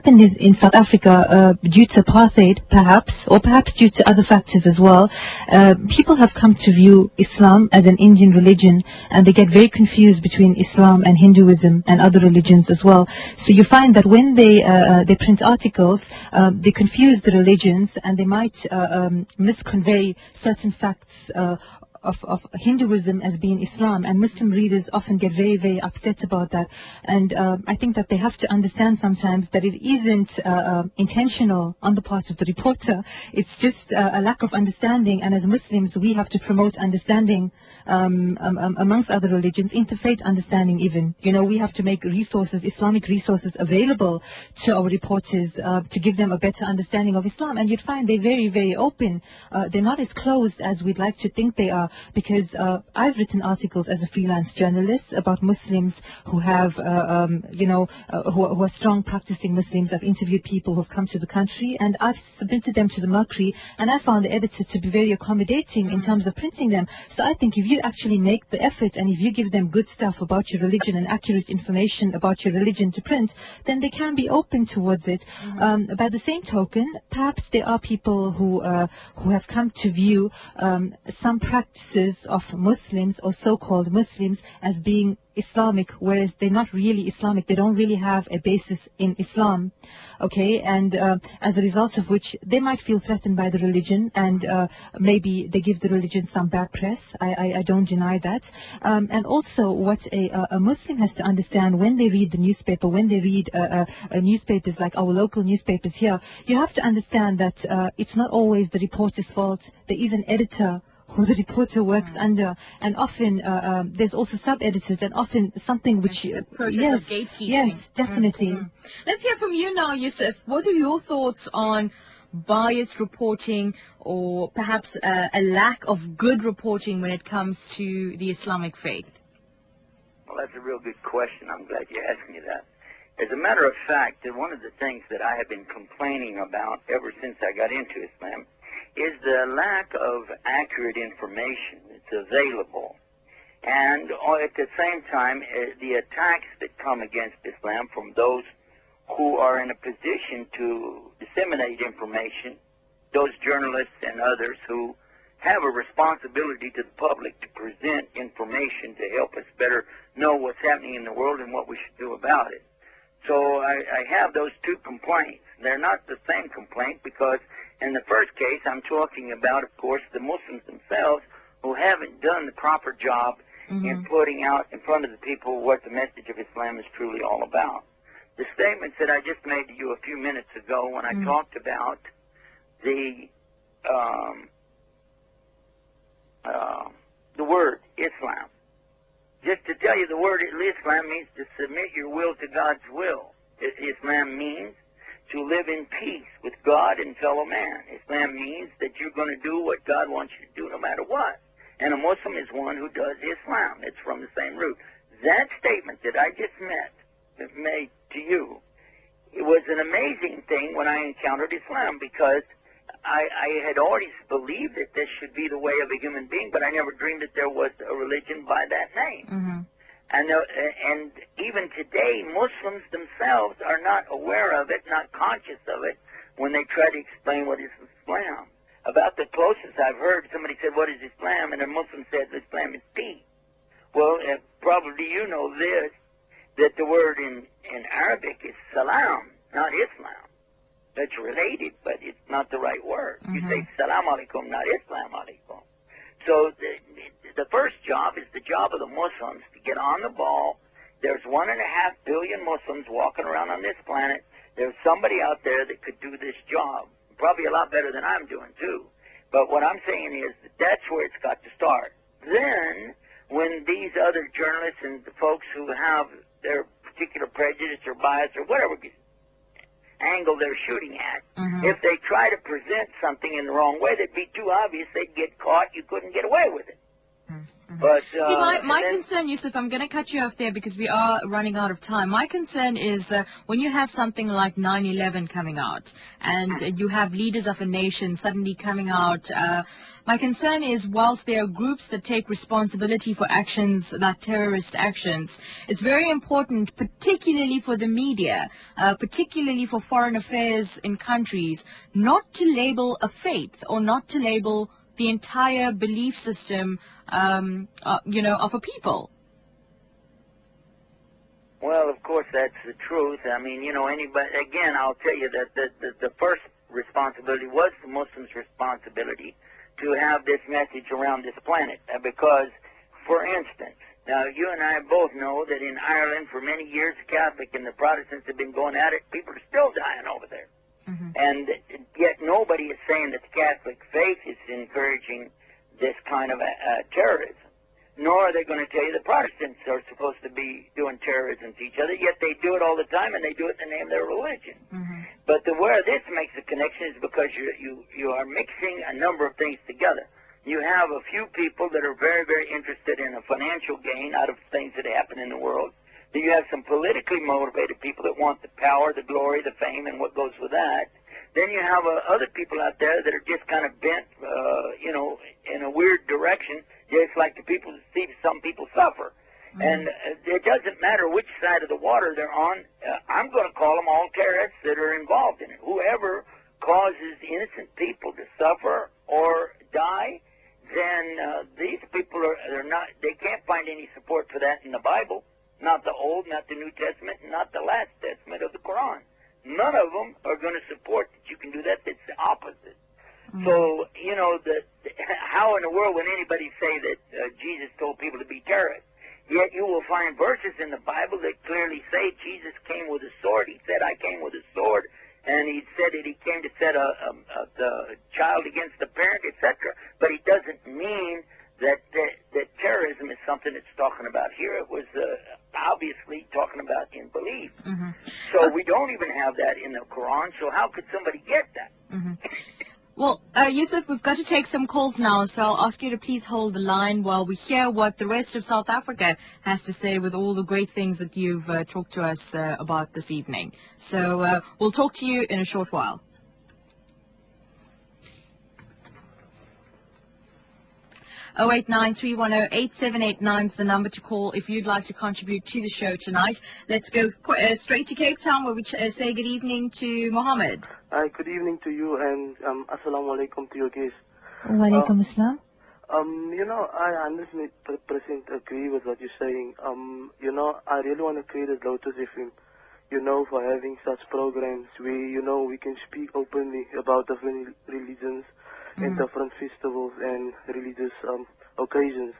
happened is in South Africa, uh, due to apartheid, perhaps, or perhaps due to other factors as well, uh, people have come to view Islam as an Indian religion, and they get very confused between Islam and Hinduism and other religions as well. So you find that when they uh, uh they print articles, uh, they confuse the religions, and they might uh, um, misconvey certain facts of, of Hinduism as being Islam, and Muslim readers often get very, very upset about that. And uh, I think that they have to understand sometimes that it isn't uh, uh, intentional on the part of the reporter. It's just uh, a lack of understanding, and as Muslims, we have to promote understanding um, um, um, amongst other religions, interfaith understanding even. You know, we have to make resources, Islamic resources available to our reporters uh, to give them a better understanding of Islam. And you'd find they're very, very open. Uh, they're not as closed as we'd like to think they are because uh, I've written articles as a freelance journalist about Muslims who have, uh, um, you know, uh, who, who, are strong practicing Muslims. I've interviewed people who've come to the country and I've submitted them to the Mercury and I found the editor to be very accommodating in terms of printing them. So I think if you actually make the effort and if you give them good stuff about your religion and accurate information about your religion to print, then they can be open towards it. Mm-hmm. Um, by the same token, perhaps there are people who uh, who have come to view um, some practices of Muslims or so-called Muslims as being Islamic, whereas they're not really Islamic. They don't really have a basis in Islam, okay? And uh, as a result of which, they might feel threatened by the religion, and uh, maybe they give the religion some bad press. I, I, I don't deny that. Um, and also, what a, a, Muslim has to understand when they read the newspaper, when they read uh, uh newspapers like our local newspapers here, you have to understand that uh, it's not always the reporter's fault. There is an editor who the reporter works mm. under, and often uh, um, there's also sub-editors, and often something which uh, process yes, of gatekeeping. Yes, definitely. Mm-hmm. Let's hear from you now, Yusuf. What are your thoughts on biased reporting, or perhaps uh, a lack of good reporting when it comes to the Islamic faith? Well, that's a real good question. I'm glad you asked me that. As a matter of fact, one of the things that I have been complaining about ever since I got into Islam is the lack of accurate information that's available. And uh, at the same time, uh, the attacks that come against Islam from those who are in a position to disseminate information, those journalists and others who have a responsibility to the public to present information to help us better know what's happening in the world and what we should do about it. So I, I have those two complaints. They're not the same complaint because in the first case, I'm talking about, of course, the Muslims themselves who haven't done the proper job mm-hmm. in putting out in front of the people what the message of Islam is truly all about. The statements that I just made to you a few minutes ago when I mm-hmm. talked about the um, uh, the word Islam. Just to tell you, the word Islam means to submit your will to God's will. Islam means to live in peace with God and fellow man. Islam means that you're going to do what God wants you to do no matter what. And a Muslim is one who does Islam. It's from the same root. That statement that I just met, made to you, it was an amazing thing when I encountered Islam because I, I had always believed that this should be the way of a human being, but I never dreamed that there was a religion by that name. Mm-hmm. And, uh, and even today, Muslims themselves are not aware of it, not conscious of it, when they try to explain what is Islam. About the closest I've heard, somebody said, what is Islam? And a Muslim said, Islam is peace. Well, uh, probably you know this, that the word in, in Arabic is salam, not Islam. It's related, but it's not the right word. Mm-hmm. You say salam alaikum, not Islam alaikum. So the, the first job is the job of the Muslims get on the ball. There's one and a half billion Muslims walking around on this planet. There's somebody out there that could do this job, probably a lot better than I'm doing too. But what I'm saying is that that's where it's got to start. Then, when these other journalists and the folks who have their particular prejudice or bias or whatever angle they're shooting at. Mm-hmm. If they try to present something in the wrong way, that'd be too obvious. They'd get caught. You couldn't get away with it. But uh, See, my, my and then- concern, Yusuf, I'm going to cut you off there because we are running out of time. My concern is uh, when you have something like 9-11 coming out and uh, you have leaders of a nation suddenly coming out, uh, my concern is whilst there are groups that take responsibility for actions like terrorist actions, it's very important, particularly for the media, uh, particularly for foreign affairs in countries, not to label a faith or not to label the entire belief system, um, uh, you know, of a people. Well, of course, that's the truth. I mean, you know, anybody. Again, I'll tell you that the, the, the first responsibility was the Muslims' responsibility to have this message around this planet. Uh, Because, for instance, now you and I both know that in Ireland, for many years, the Catholic and the Protestants have been going at it. People are still dying over there. And yet nobody is saying that the Catholic faith is encouraging this kind of uh, uh, terrorism. Nor are they going to tell you the Protestants are supposed to be doing terrorism to each other. Yet they do it all the time, and they do it in the name of their religion. But the where this makes a connection is because you you you are mixing a number of things together. You have a few people that are very very interested in a financial gain out of things that happen in the world. Then you have some politically motivated people that want the power, the glory, the fame, and what goes with that. Then you have uh, other people out there that are just kind of bent, uh, you know, in a weird direction, just like the people that see some people suffer. And uh, it doesn't matter which side of the water they're on. Uh, I'm going to call them all terrorists that are involved in it. Whoever causes innocent people to suffer or die, then uh, these people are they're not. They can't find any support for that in the Bible. Not the Old, not the New Testament, not the Last Testament of the Quran. None of them are going to support that you can do that. It's the opposite. So you know that how in the world would anybody say that uh, Jesus told people to be terrorists? Yet you will find verses in the Bible that clearly say Jesus came with a sword. He said, "I came with a sword," and he said that he came to set a, a, a the child against the parent, etc. But he doesn't mean that, that that terrorism is something it's talking about here. It was uh, obviously talking about in belief. So we don't even have that in the Quran. So how could somebody get that? Well, uh, Yusuf, we've got to take some calls now, so I'll ask you to please hold the line while we hear what the rest of South Africa has to say with all the great things that you've uh, talked to us uh, about this evening. So uh, we'll talk to you in a short while. 0893108789 is the number to call if you'd like to contribute to the show tonight. Let's go uh, straight to Cape Town where we uh, say good evening to Mohammed. Hi, good evening to you and um, assalamu alaikum to your guests. Walaikum uh, um, um, you know, I 100% agree with what you're saying. Um, you know, I really want to credit Lotus FM, you know, for having such programs where, you know, we can speak openly about different religions and different festivals and religious um, occasions.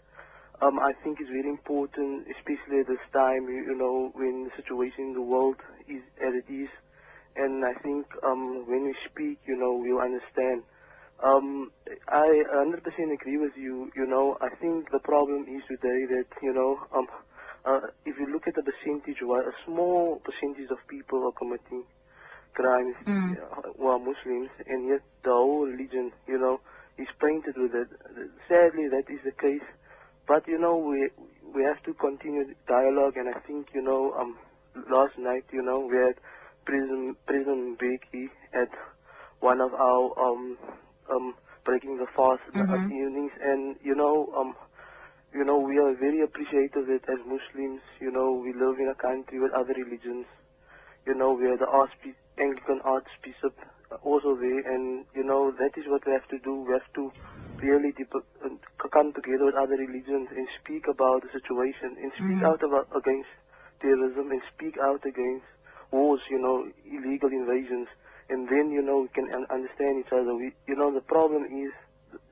Um, I think it's very important, especially at this time, you, you know, when the situation in the world is as it is. And I think um, when we speak, you know, we'll understand. Um, I 100% agree with you. You know, I think the problem is today that, you know, um, uh, if you look at the percentage, why a small percentage of people are committing crimes Mm. uh, who are Muslims, and yet the whole religion, you know, is painted with it. Sadly, that is the case. But you know, we we have to continue the dialogue, and I think you know, um, last night, you know, we had President President Mbeki at one of our um um breaking the fast Mhm. evenings, and you know, um, you know, we are very appreciative that as Muslims, you know, we live in a country with other religions. You know, we are the Archbishop, Anglican Archbishop also there, and you know, that is what we have to do. We have to really uh, come together with other religions and speak about the situation and speak Mhm. out about against terrorism and speak out against wars, you know, illegal invasions, and then you know we can un- understand each other. We, you know, the problem is,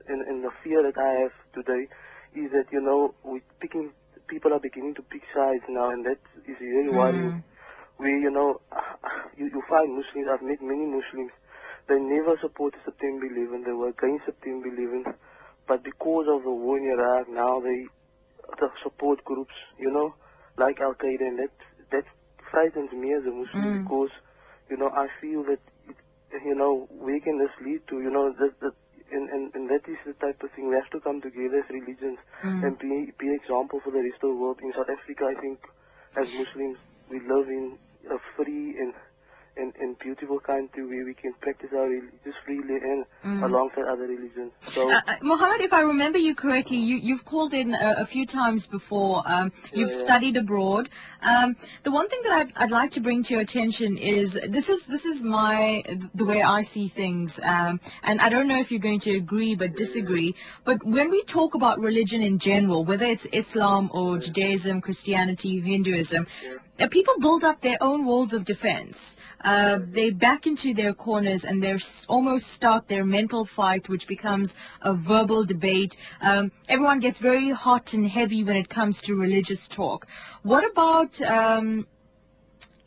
and, and the fear that I have today is that you know we picking people are beginning to pick sides now, and that is very worrying. Where you know you, you find Muslims. I've met many Muslims. They never supported September 11. They were against September 11, but because of the war in Iraq, now they the support groups, you know, like Al Qaeda, and that that frightens me as a Muslim Mm. because you know I feel that it, you know where can this lead to? You know, that, that and, and, and that is the type of thing. We have to come together as religions Mm. and be, be an example for the rest of the world. In South Africa, I think, as Muslims, we live in a free and, and, and beautiful country where we can practice our religion freely and Mm. alongside other religions. So, Uh, uh, Mohammed, if I remember you correctly, you, you've called in a, a few times before. Um, you've Yeah, yeah. studied abroad. Um, the one thing that I'd, I'd like to bring to your attention is this is this is my the way I see things, um, and I don't know if you're going to agree but disagree. But when we talk about religion in general, whether it's Islam or Judaism, Christianity, Hinduism, uh, people build up their own walls of defense. Uh, they back into their corners and they almost start their mental fight, which becomes a verbal debate. Um, everyone gets very hot and heavy when it comes to religious talk. What about, um,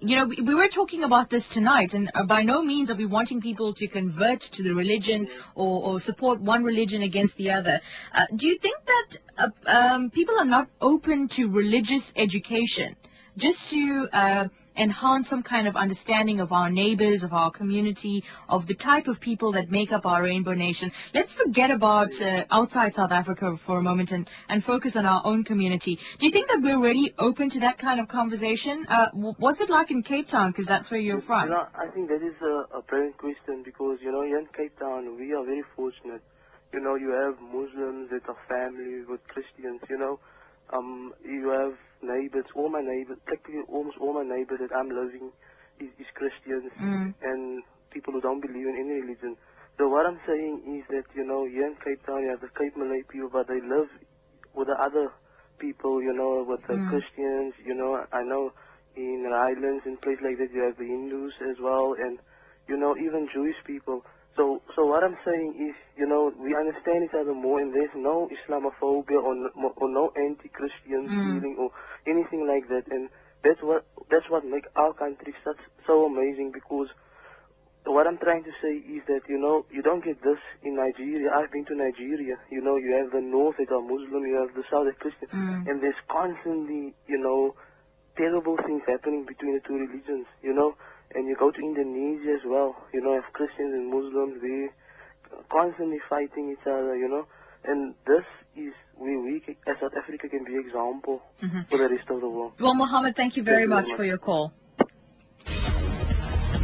you know, we, we were talking about this tonight, and uh, by no means are we wanting people to convert to the religion or, or support one religion against the other. Uh, do you think that uh, um, people are not open to religious education just to uh, enhance some kind of understanding of our neighbors, of our community, of the type of people that make up our Rainbow Nation? Let's forget about uh, outside South Africa for a moment and, and focus on our own community. Do you think that we're really open to that kind of conversation? Uh, wh- what's it like in Cape Town? Because that's where you're You from. know, I think that is a, a brilliant question because, you know, here in Cape Town, we are very fortunate. You know, you have Muslims that are family with Christians, you know. Um, you have neighbors, all my neighbors, practically almost all my neighbors that I'm living is, is Christians Mm. and people who don't believe in any religion. So what I'm saying is that, you know, here in Cape Town, you have the Cape Malay people, but they live with the other people, you know, with the Mm. Christians, you know, I know in the islands and places like that you have the Hindus as well and, you know, even Jewish people. So, so what I'm saying is, you know, we understand each other more and there's no Islamophobia or, no- or no anti-Christian Mm. feeling or anything like that. And that's what, that's what makes our country such, so amazing because what I'm trying to say is that, you know, you don't get this in Nigeria. I've been to Nigeria. You know, you have the north that are Muslim, you have the south that are Christian. Mm. And there's constantly, you know, terrible things happening between the two religions, you know. And you go to Indonesia as well, you know, have Christians and Muslims, they constantly fighting each other, you know. And this is where we, as South Africa, can be example Mhm. for the rest of the world. Well, Mohammed, thank you very Thank you much much. for your call.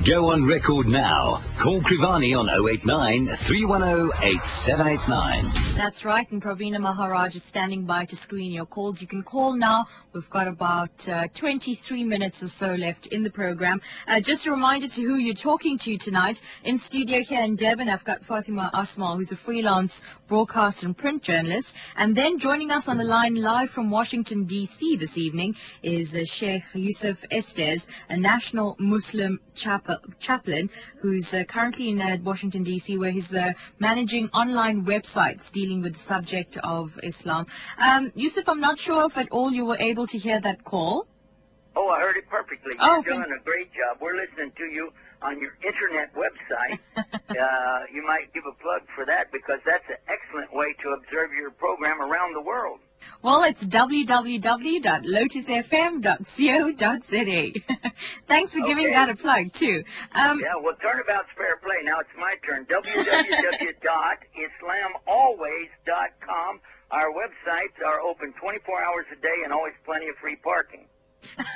Go on record now. Call Krivani on 089 310 8789. That's right, and Pravina Maharaj is standing by to screen your calls. You can call now. We've got about uh, 23 minutes or so left in the program. Uh, just a reminder to who you're talking to tonight. In studio here in Durban, I've got Fatima Asmal, who's a freelance broadcast and print journalist. And then joining us on the line live from Washington, D.C. this evening is uh, Sheikh Yusuf Estes, a national Muslim chap- chaplain who's uh, currently in uh, Washington, D.C., where he's uh, managing online websites dealing with the subject of Islam. Um, Yusuf, I'm not sure if at all you were able to hear that call. Oh, I heard it perfectly. Oh, You're doing a great job. We're listening to you on your internet website. uh, you might give a plug for that because that's an excellent way to observe your program around the world. Well, it's www.lotusfm.co.za. Thanks for giving Okay. that a plug, too. Um, Yeah, well, turnabout's fair play. Now it's my turn. www.islamalways.com. Our websites are open 24 hours a day and always plenty of free parking.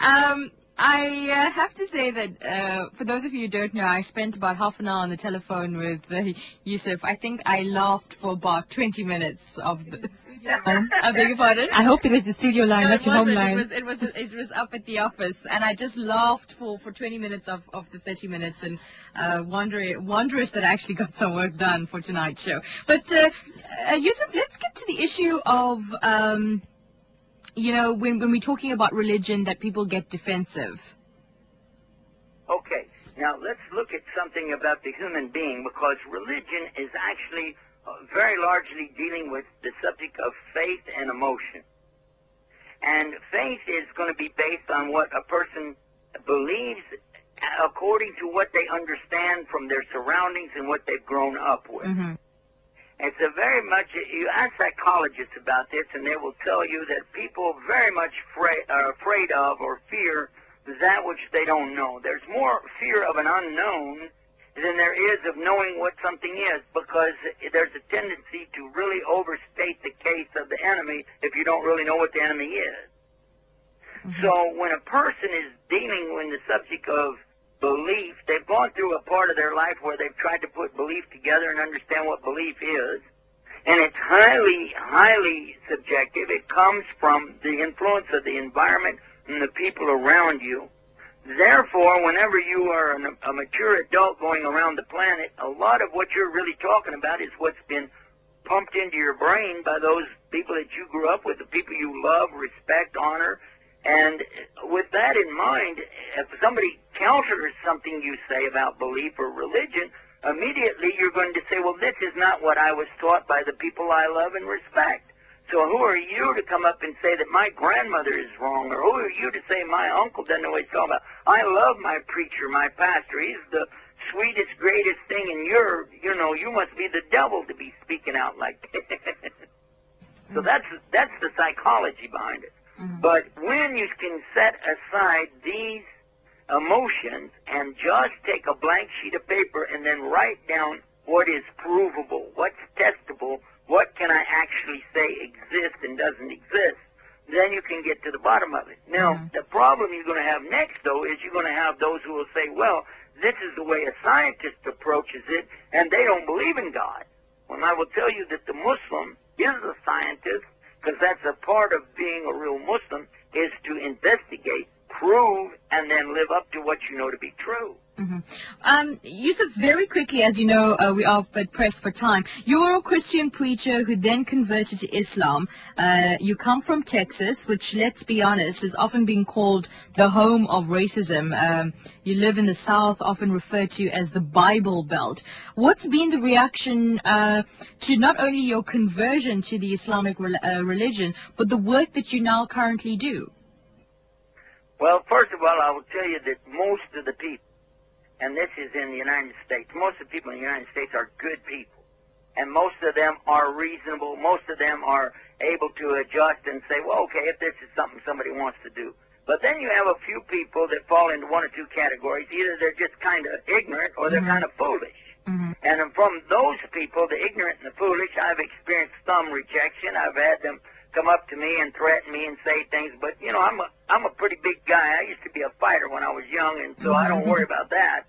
um, I uh, have to say that uh, for those of you who don't know, I spent about half an hour on the telephone with uh, Yusuf. I think I laughed for about 20 minutes of the. I beg your pardon? I hope it was the studio line, No, not it your home wasn't. line. It was, it was it was up at the office, and I just laughed for, for 20 minutes of, of the 30 minutes, and uh, wondering wondrous that I actually got some work done for tonight's show. But uh, uh, Yusuf, let's get to the issue of um, you know when when we're talking about religion, that people get defensive. Okay, now let's look at something about the human being because religion is actually uh, very largely dealing with the subject of faith and emotion. And faith is going to be based on what a person believes according to what they understand from their surroundings and what they've grown up with. hmm It's a very much, you ask psychologists about this and they will tell you that people very much fra- are afraid of or fear that which they don't know. There's more fear of an unknown than there is of knowing what something is because there's a tendency to really overstate the case of the enemy if you don't really know what the enemy is. Mm-hmm. So when a person is dealing with the subject of belief, they've gone through a part of their life where they've tried to put belief together and understand what belief is. And it's highly, highly subjective. It comes from the influence of the environment and the people around you. Therefore, whenever you are an, a mature adult going around the planet, a lot of what you're really talking about is what's been pumped into your brain by those people that you grew up with, the people you love, respect, honor. And with that in mind, if somebody counters something you say about belief or religion, immediately you're going to say, well, this is not what I was taught by the people I love and respect. So who are you to come up and say that my grandmother is wrong, or who are you to say my uncle doesn't know what he's talking about? I love my preacher, my pastor. He's the sweetest, greatest thing, and you're, you know, you must be the devil to be speaking out like that. so that's that's the psychology behind it. Mm-hmm. But when you can set aside these emotions and just take a blank sheet of paper and then write down what is provable, what's testable, what can I actually say exists and doesn't exist, then you can get to the bottom of it. Now, mm-hmm. the problem you're going to have next, though, is you're going to have those who will say, well, this is the way a scientist approaches it, and they don't believe in God. When I will tell you that the Muslim is a scientist, because that's a part of being a real Muslim, is to investigate, prove, and then live up to what you know to be true. Um, Yusuf, very quickly, as you know, uh, we are but pressed for time. You're a Christian preacher who then converted to Islam. Uh, you come from Texas, which, let's be honest, has often been called the home of racism. Um, you live in the South, often referred to as the Bible Belt. What's been the reaction uh, to not only your conversion to the Islamic rel- uh, religion, but the work that you now currently do? Well, first of all, I will tell you that most of the people, and this is in the United States, most of the people in the United States are good people. And most of them are reasonable. Most of them are able to adjust and say, well, okay, if this is something somebody wants to do. But then you have a few people that fall into one or two categories. Either they're just kind of ignorant or they're mm-hmm. kind of foolish. Mm-hmm. And from those people, the ignorant and the foolish, I've experienced some rejection. I've had them come up to me and threaten me and say things, but you know, I'm a I'm a pretty big guy. I used to be a fighter when I was young, and so I don't worry about that.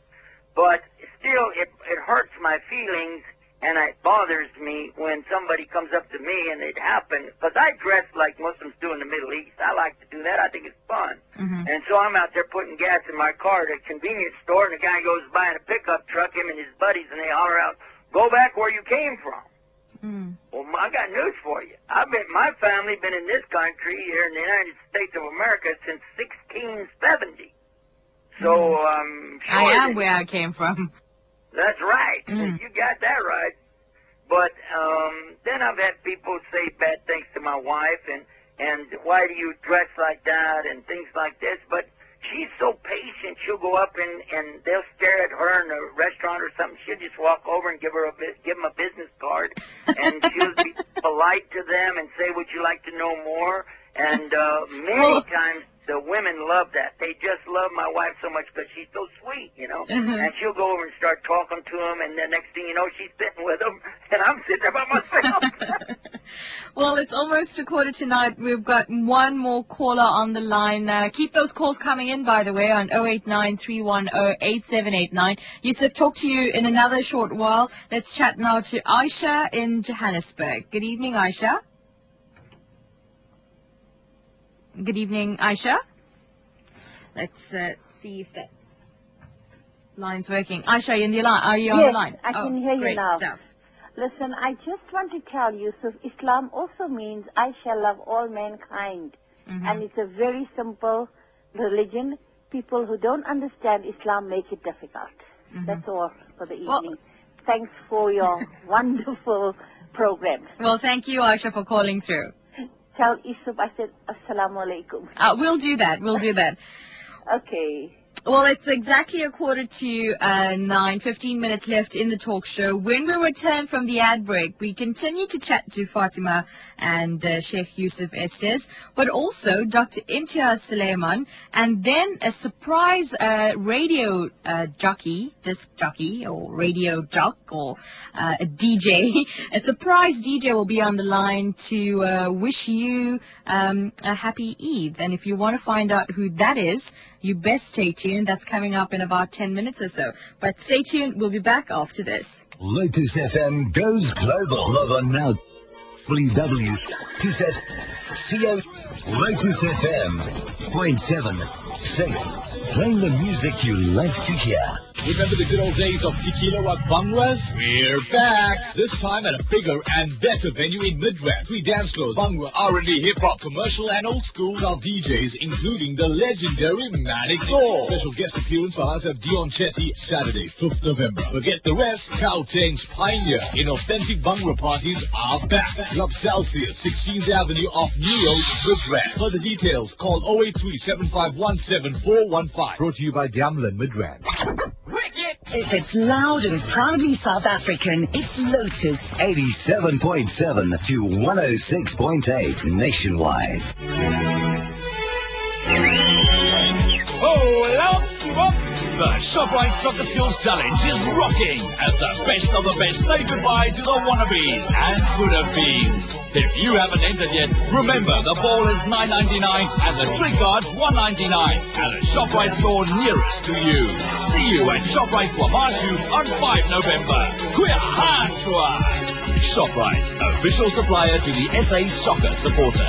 But still, it it hurts my feelings and it bothers me when somebody comes up to me and it happened because I dress like Muslims do in the Middle East. I like to do that. I think it's fun. Mm-hmm. And so I'm out there putting gas in my car at a convenience store, and a guy goes by in a pickup truck, him and his buddies, and they holler out, "Go back where you came from." Well, I got news for you. I've been, my family been in this country here in the United States of America since 1670. So, um, sure I am where I came from. that's right. Mm. You got that right. But um, then I've had people say bad things to my wife, and and why do you dress like that, and things like this. But she's so patient. She'll go up and and they'll stare at her in a restaurant or something. She'll just walk over and give her a give them a business card, and she'll be polite to them and say, "Would you like to know more?" And uh, many times the women love that. They just love my wife so much because she's so sweet, you know. Mhm. And she'll go over and start talking to them, and the next thing you know, she's sitting with them, and I'm sitting there by myself. Well, it's almost a quarter to nine. We've got one more caller on the line. Uh, keep those calls coming in, by the way, on 0893108789. Yusuf, talk to you in another short while. Let's chat now to Aisha in Johannesburg. Good evening, Aisha. Good evening, Aisha. Let's uh, see if that line's working. Aisha, are you, in the line? are you on the Yes, line? I oh, can hear you great now. Stuff. Listen, I just want to tell you, so Islam also means I shall love all mankind. Mhm. And it's a very simple religion. People who don't understand Islam make it difficult. That's all for the Mm-hmm. Well- evening. Thanks for your wonderful program. Well, thank you, Aisha, for calling through. Tell Isuf I said Assalamu alaikum. Uh, we'll do that. We'll do that. Okay. Well, it's exactly a quarter to uh, nine, 15 minutes left in the talk show. When we return from the ad break, we continue to chat to Fatima and uh, Sheikh Yusuf Estes, but also Dr. Imtiaz Sooliman, and then a surprise uh, radio uh, jockey, disc jockey, or radio jock, or uh, a DJ. a surprise DJ will be on the line to uh, wish you um, a happy Eve. And if you want to find out who that is, you best stay tuned. That's coming up in about 10 minutes or so. But stay tuned. We'll be back after this. Lotus FM goes global. On now. Www. Co. Lotus FM. Point seven. Six. Playing the music you love to hear. Remember the good old days of Tequila Rock Bhangras? We're back. This time at a bigger and better venue in Midrand. Three dance floors, Bhangra, R&B, hip hop, commercial and old school. Our DJs, including the legendary Manic. Special guest appearance for us at Dion Chetty, Saturday, 5th November. Forget the rest. Gauteng's Pioneer in authentic Bhangra parties are back. Club Celsius, 16th Avenue off New Road, Midrand. Further details, call 083-751-7415. Brought to you by Diamlin Midrand. If it's loud and proudly South African, it's Lotus. 87.7 to 106.8 nationwide. The ShopRite Soccer Skills Challenge is rocking as the best of the best say goodbye to the wannabes and could have beens. If you haven't entered yet, remember the ball is $9.99 and the trick card's $1.99 at a ShopRite store nearest to you. See you at ShopRite Kwamashu on 5 November. Queer Hanchwa! ShopRite, official supplier to the SA Soccer Supporter.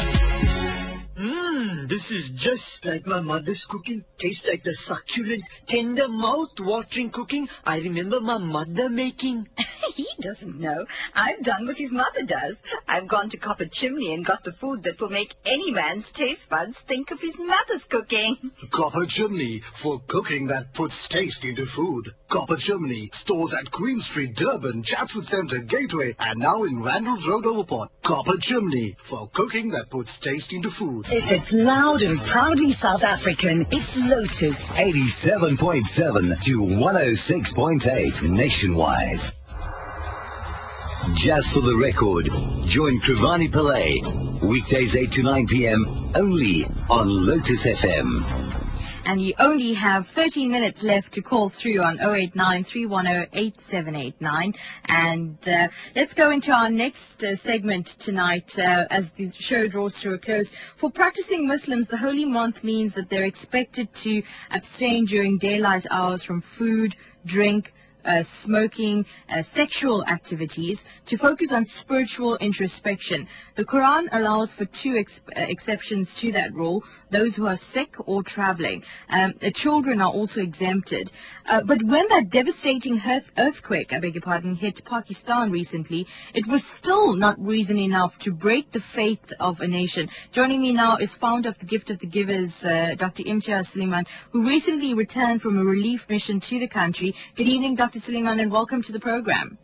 This is just like my mother's cooking. Tastes like the succulent, tender, mouth-watering cooking I remember my mother making. he doesn't know. I've done what his mother does. I've gone to Copper Chimney and got the food that will make any man's taste buds think of his mother's cooking. Copper Chimney for cooking that puts taste into food. Copper Chimney stores at Queen Street, Durban, Chatsworth Centre, Gateway, and now in Randall's Road, Overport. Copper Chimney for cooking that puts taste into food. If it's loud and proudly South African, it's Lotus. 87.7 to 106.8 nationwide. Just for the record, join Krivani Pillay, weekdays 8 to 9 p.m. only on Lotus FM. And you only have 13 minutes left to call through on 089 310 8789. And uh, let's go into our next uh, segment tonight uh, as the show draws to a close. For practicing Muslims, the holy month means that they're expected to abstain during daylight hours from food, drink, uh, smoking, uh, sexual activities to focus on spiritual introspection. The Quran allows for two ex- uh, exceptions to that rule, those who are sick or traveling. Um, children are also exempted. Uh, but when that devastating earth- earthquake, I beg your pardon, hit Pakistan recently, it was still not reason enough to break the faith of a nation. Joining me now is founder of the Gift of the Givers, uh, Dr. Imtiaz Sooliman, who recently returned from a relief mission to the country. Good evening, Dr. Sooliman, and welcome to the program.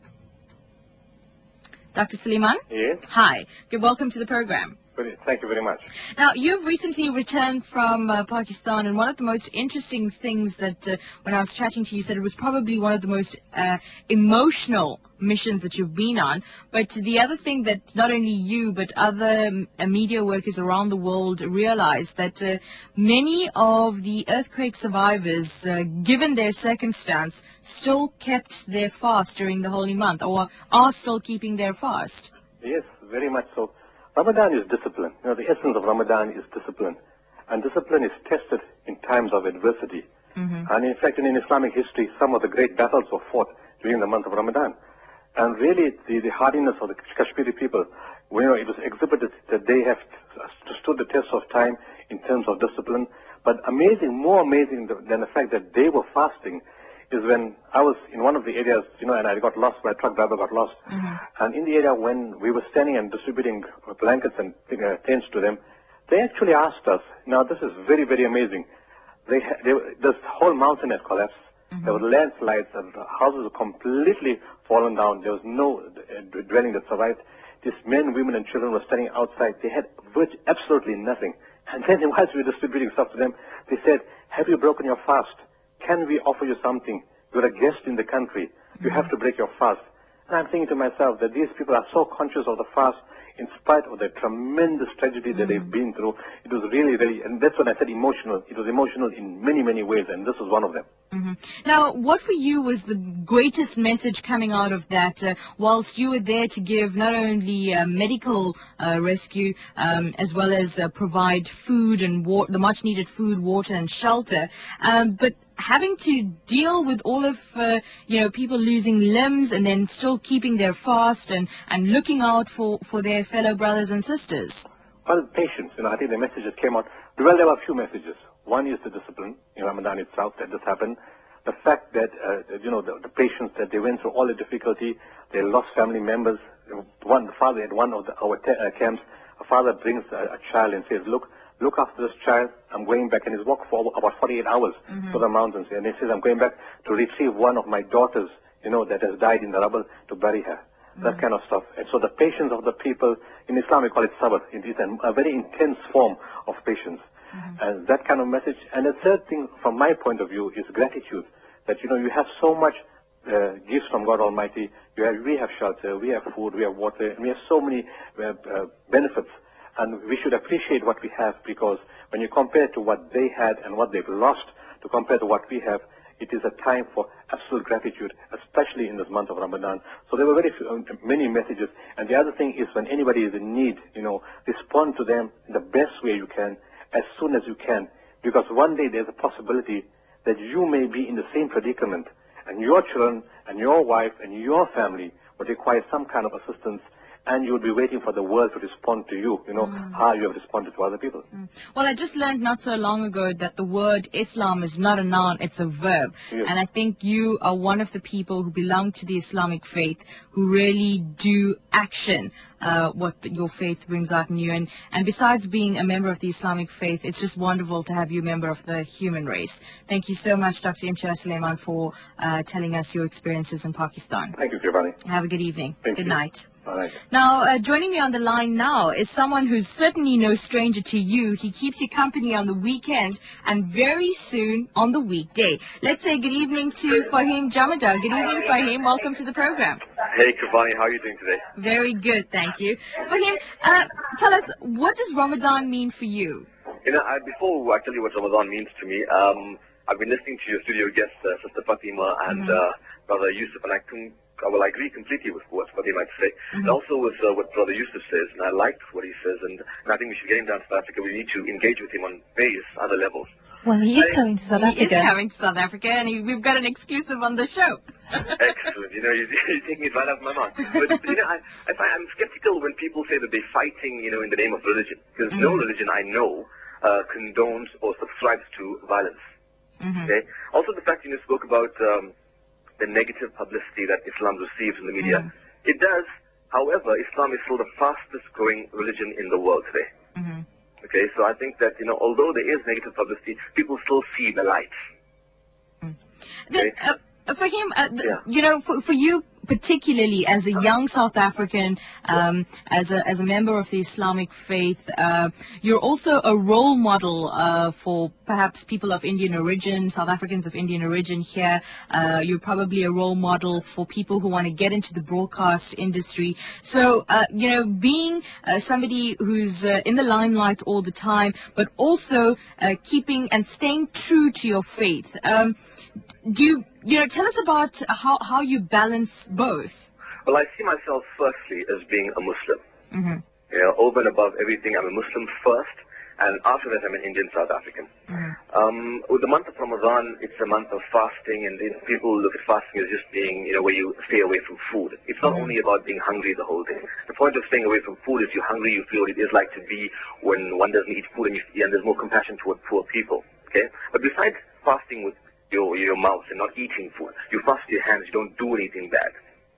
Dr. Sooliman? Yes, Hi. You're welcome to the program. Thank you very much. Now, you've recently returned from uh, Pakistan, and one of the most interesting things that, uh, when I was chatting to you, said it was probably one of the most uh, emotional missions that you've been on. But the other thing that not only you, but other um, uh, media workers around the world realized that uh, many of the earthquake survivors, uh, given their circumstance, still kept their fast during the holy month, or are still keeping their fast. Yes, very much so. Ramadan is discipline. You know, the essence of Ramadan is discipline. And discipline is tested in times of adversity. Mm-hmm. And in fact, in, in Islamic history, some of the great battles were fought during the month of Ramadan. And really, the, the hardiness of the Kashmiri people, you know, it was exhibited that they have stood the test of time in terms of discipline. But amazing, more amazing than the fact that they were fasting is when I was in one of the areas, you know, and I got lost, my truck driver got lost. And in the area when we were standing and distributing blankets and uh, tents to them, they actually asked us, now this is very, very amazing. They, they this whole mountain had collapsed. There were landslides and the houses were completely fallen down. There was no uh, dwelling that survived. These men, women, and children were standing outside. They had absolutely nothing. And then whilst we were distributing stuff to them, they said, have you broken your fast? Can we offer you something? You're a guest in the country. You have to break your fast. And I'm thinking to myself that these people are so conscious of the fast in spite of the tremendous tragedy that they've been through. It was really, really, and that's when I said emotional. It was emotional in many, many ways, and this was one of them. Now, what for you was the greatest message coming out of that? Uh, whilst you were there to give not only uh, medical uh, rescue um, as well as uh, provide food and wa- the much needed food, water, and shelter, um, but having to deal with all of uh, you know people losing limbs and then still keeping their fast and and looking out for for their fellow brothers and sisters. Well, patience. You know, I think the messages came out. Well, there were a few messages. One is the discipline in Ramadan itself that this happened. The fact that, uh, you know, the, the patience that they went through all the difficulty. They lost family members. One, the father at one of the, our te- uh, camps, a father brings a, a child and says, look, look after this child. I'm going back. And he's walked for about 48 hours to the mountains. And he says, I'm going back to retrieve one of my daughters, you know, that has died in the rubble to bury her. That kind of stuff. And so the patience of the people, in Islam we call it sabr. It is an, a very intense form of patience. And that kind of message. And the third thing, from my point of view, is gratitude. That, you know, you have so much uh, gifts from God Almighty. You have, we have shelter, we have food, we have water, and we have so many uh, uh, benefits. And we should appreciate what we have because when you compare to what they had and what they've lost to compare to what we have, it is a time for absolute gratitude, especially in this month of Ramadan. So there were very few, um, many messages. And the other thing is when anybody is in need, you know, respond to them in the best way you can, as soon as you can. Because one day there's a possibility that you may be in the same predicament and your children and your wife and your family would require some kind of assistance and you would be waiting for the world to respond to you, you know, mm. how you have responded to other people. Mm. Well, I just learned not so long ago that the word Islam is not a noun, it's a verb. Yes. And I think you are one of the people who belong to the Islamic faith who really do action uh, what your faith brings out in you. And, and besides being a member of the Islamic faith, it's just wonderful to have you a member of the human race. Thank you so much, Dr. Imtiaz Sooliman, for uh, telling us your experiences in Pakistan. Thank you, Giovanni. Have a good evening. Thank good you. night. All right. Now, uh, joining me on the line now is someone who's certainly no stranger to you. He keeps you company on the weekend and very soon on the weekday. Let's say good evening to Fahim Jamada. Good evening, Fahim. Welcome to the program. Hey, Kavani, how are you doing today? Very good, thank you. Fahim, uh, tell us, what does Ramadan mean for you? You know, I, before I tell you what Ramadan means to me, um, I've been listening to your studio guests, uh, Sister Fatima and Mhm. uh, Brother Yusuf, and I can, I will agree completely with what Fatima to say, and also with uh, what Brother Yusuf says, and I liked what he says, and, and I think we should get him down to South Africa. We need to engage with him on various other levels. Well, he is coming to South he is Africa. coming to South Africa, and he, we've got an exclusive on the show. Excellent. You know, you're, you're taking it right out of my mouth. But, you know, I, I find, I'm skeptical when people say that they're fighting, you know, in the name of religion. Because no religion I know uh, condones or subscribes to violence. Okay? Also, the fact you spoke about um, the negative publicity that Islam receives in the media. It does. However, Islam is still the fastest growing religion in the world today. Okay, so I think that, you know, although there is negative publicity, people still see the light. Then, uh, Fahim, uh, th- Yeah. you know, for, for you particularly as a young South African, um, as a as a member of the Islamic faith, uh, you're also a role model uh, for perhaps people of Indian origin, South Africans of Indian origin here. Uh, you're probably a role model for people who want to get into the broadcast industry. So, uh, you know, being uh, somebody who's uh, in the limelight all the time, but also uh, keeping and staying true to your faith. Um, do you, you know, tell us about how, how you balance both. Well, I see myself firstly as being a Muslim. Mhm. You know, over and above everything, I'm a Muslim first, and after that, I'm an Indian South African. Um, with the month of Ramadan, it's a month of fasting, and you know, people look at fasting as just being, you know, where you stay away from food. It's not only about being hungry the whole day. The point of staying away from food is you're hungry, you feel what it is like to be when one doesn't eat food, and, you, and there's more compassion toward poor people. Okay, but besides fasting with your your mouth and not eating food, you fast with your hands, you don't do anything bad.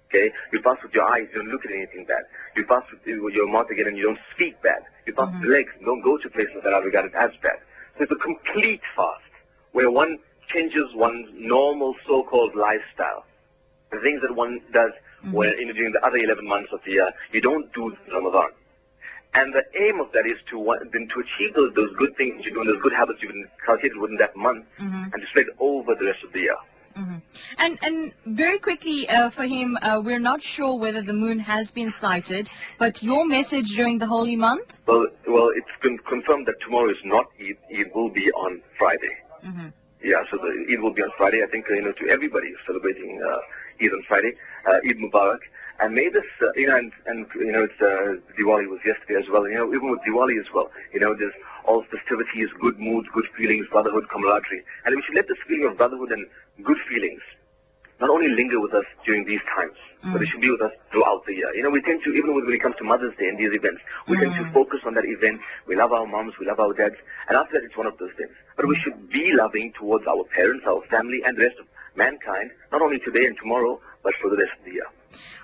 Okay? You fast with your eyes, you don't look at anything bad. You fast with with your mouth again and you don't speak bad. You fast with your legs, don't go to places that are regarded as bad. So it's a complete fast where one changes one's normal so-called lifestyle. The things that one does mm-hmm. when, you know, during the other 11 months of the year, you don't do Ramadan. And the aim of that is to want, then to achieve those, those good things you do and those good habits you've been cultivated within that month Mhm. and to spread over the rest of the year. Mhm. And and very quickly uh, for him, uh, we're not sure whether the moon has been sighted, but your message during the holy month. Well, well, it's been confirmed that tomorrow is not Eid. Eid will be on Friday. Mm-hmm. Yeah, so the Eid will be on Friday. I think, you know, to everybody celebrating uh, Eid on Friday, uh, Eid Mubarak. And may this, uh, you know, and, and, you know, it's, uh, Diwali was yesterday as well. You know, even with Diwali as well, you know, there's all festivities, good moods, good feelings, brotherhood, camaraderie. And we should let this feeling of brotherhood and good feelings not only linger with us during these times, but it should be with us throughout the year. You know, we tend to, even when it comes to Mother's Day and these events, we tend to focus on that event. We love our moms, we love our dads, and after that it's one of those things. But we should be loving towards our parents, our family, and the rest of mankind, not only today and tomorrow, but for the rest of the year.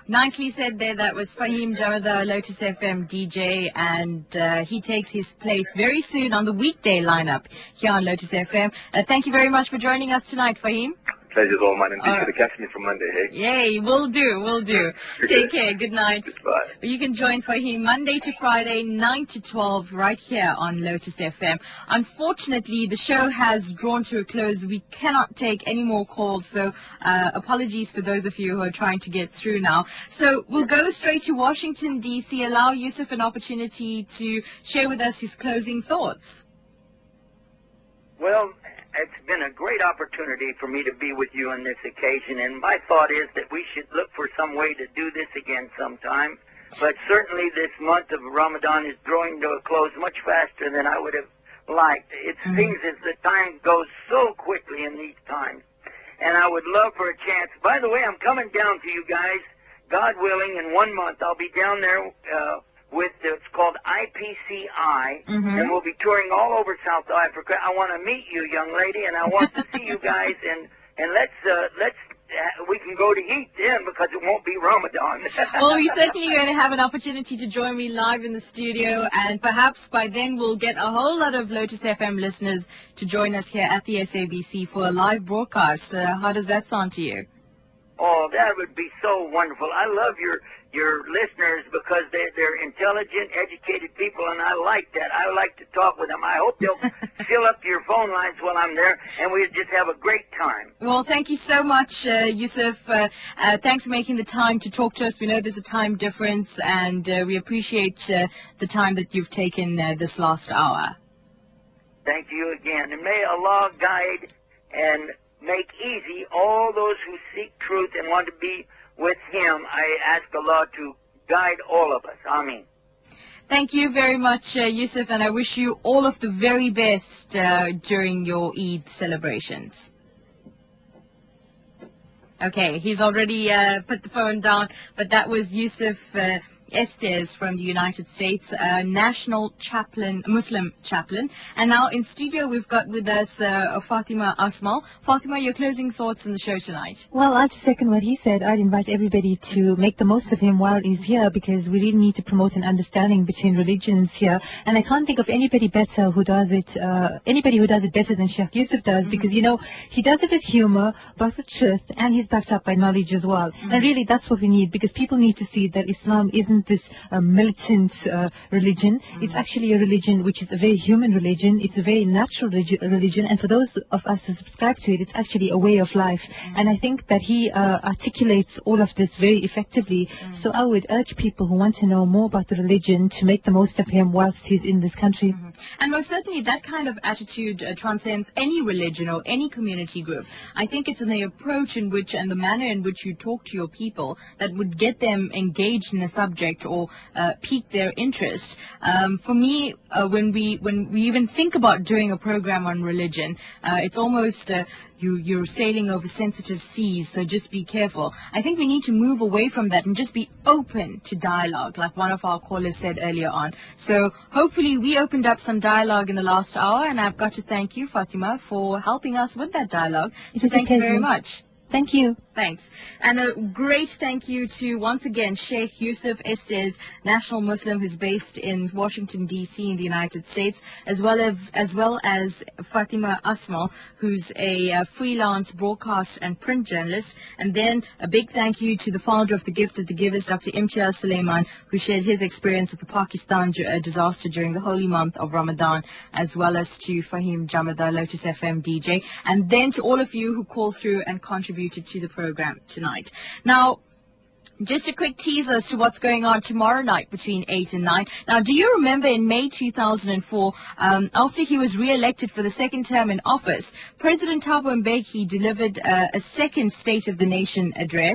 Nicely said there. That was Fahim Jamadar, Lotus FM DJ, and uh, he takes his place very soon on the weekday lineup here on Lotus FM. Uh, thank you very much for joining us tonight, Fahim. Pleasure's all mine, and All to catch me from Monday, hey? Yay, will do, will do. Take care. Good night. Bye. You can join Fahim Monday to Friday, 9 to 12, right here on Lotus FM. Unfortunately, the show has drawn to a close. We cannot take any more calls, so uh, apologies for those of you who are trying to get through now. So we'll go straight to Washington, D.C., allow Yusuf an opportunity to share with us his closing thoughts. Well, it's been a great opportunity for me to be with you on this occasion, and my thought is that we should look for some way to do this again sometime. But certainly this month of Ramadan is drawing to a close much faster than I would have liked. It seems as the time goes so quickly in these times. And I would love for a chance. By the way, I'm coming down to you guys, God willing, in one month. I'll be down there uh, with uh, it's called IPCI, Mhm. and we'll be touring all over South Africa. I want to meet you, young lady, and I want to see you guys, and and let's uh, let's uh, we can go to eat then because it won't be Ramadan. well, we're certainly going to have an opportunity to join me live in the studio, and perhaps by then we'll get a whole lot of Lotus FM listeners to join us here at the SABC for a live broadcast. Uh, how does that sound to you? Oh, that would be so wonderful. I love your your listeners because they they're intelligent, educated people, and I like that. I like to talk with them. I hope they'll fill up your phone lines while I'm there, and we just have a great time. Well, thank you so much, uh, Yusuf. Uh, uh, thanks for making the time to talk to us. We know there's a time difference, and uh, we appreciate uh, the time that you've taken uh, this last hour. Thank you again, and may Allah guide and make easy all those who seek truth and want to be with Him. I ask Allah to guide all of us. Amen. Thank you very much, uh, Yusuf, and I wish you all of the very best uh, during your Eid celebrations. Okay, he's already uh, put the phone down, but that was Yusuf uh, Estes from the United States, uh, national chaplain, Muslim chaplain. And now in studio we've got with us uh, Fatima Asmal. Fatima, your closing thoughts on the show tonight. Well, I'd second what he said. I'd invite everybody to make the most of him while he's here because we really need to promote an understanding between religions here. And I can't think of anybody better who does it, uh, anybody who does it better than Sheikh Yusuf does because, you know, he does it with humor, but with truth, and he's backed up by knowledge as well. And really, that's what we need because people need to see that Islam isn't this uh, militant uh, religion. It's actually a religion which is a very human religion. It's a very natural religi- religion. And for those of us who subscribe to it, it's actually a way of life. And I think that he uh, articulates all of this very effectively. So I would urge people who want to know more about the religion to make the most of him whilst he's in this country. And most certainly that kind of attitude uh, transcends any religion or any community group. I think it's in the approach in which and the manner in which you talk to your people that would get them engaged in a subject or uh, pique their interest. Um, for me, uh, when we when we even think about doing a program on religion, uh, it's almost uh, you you're sailing over sensitive seas, so just be careful. I think we need to move away from that and just be open to dialogue, like one of our callers said earlier on. So hopefully we opened up some dialogue in the last hour, and I've got to thank you, Fatima, for helping us with that dialogue. So It's thank you very much. Thank you. Thanks. And a great thank you to, once again, Sheikh Yusuf Estes, national Muslim who's based in Washington, D.C. in the United States, as well as, as, well as Fatima Asmal, who's a uh, freelance broadcast and print journalist. And then a big thank you to the founder of The Gift of the Givers, Dr. Imtiaz Sooliman, who shared his experience of the Pakistan uh, disaster during the holy month of Ramadan, as well as to Fahim Jamadar, Lotus FM DJ, and then to all of you who called through and contributed to the program tonight. Now, just a quick teaser as to what's going on tomorrow night between 8 and 9. Now, do you remember in May 2004, um, after he was re-elected for the second term in office, President Thabo Mbeki delivered uh, a second State of the Nation address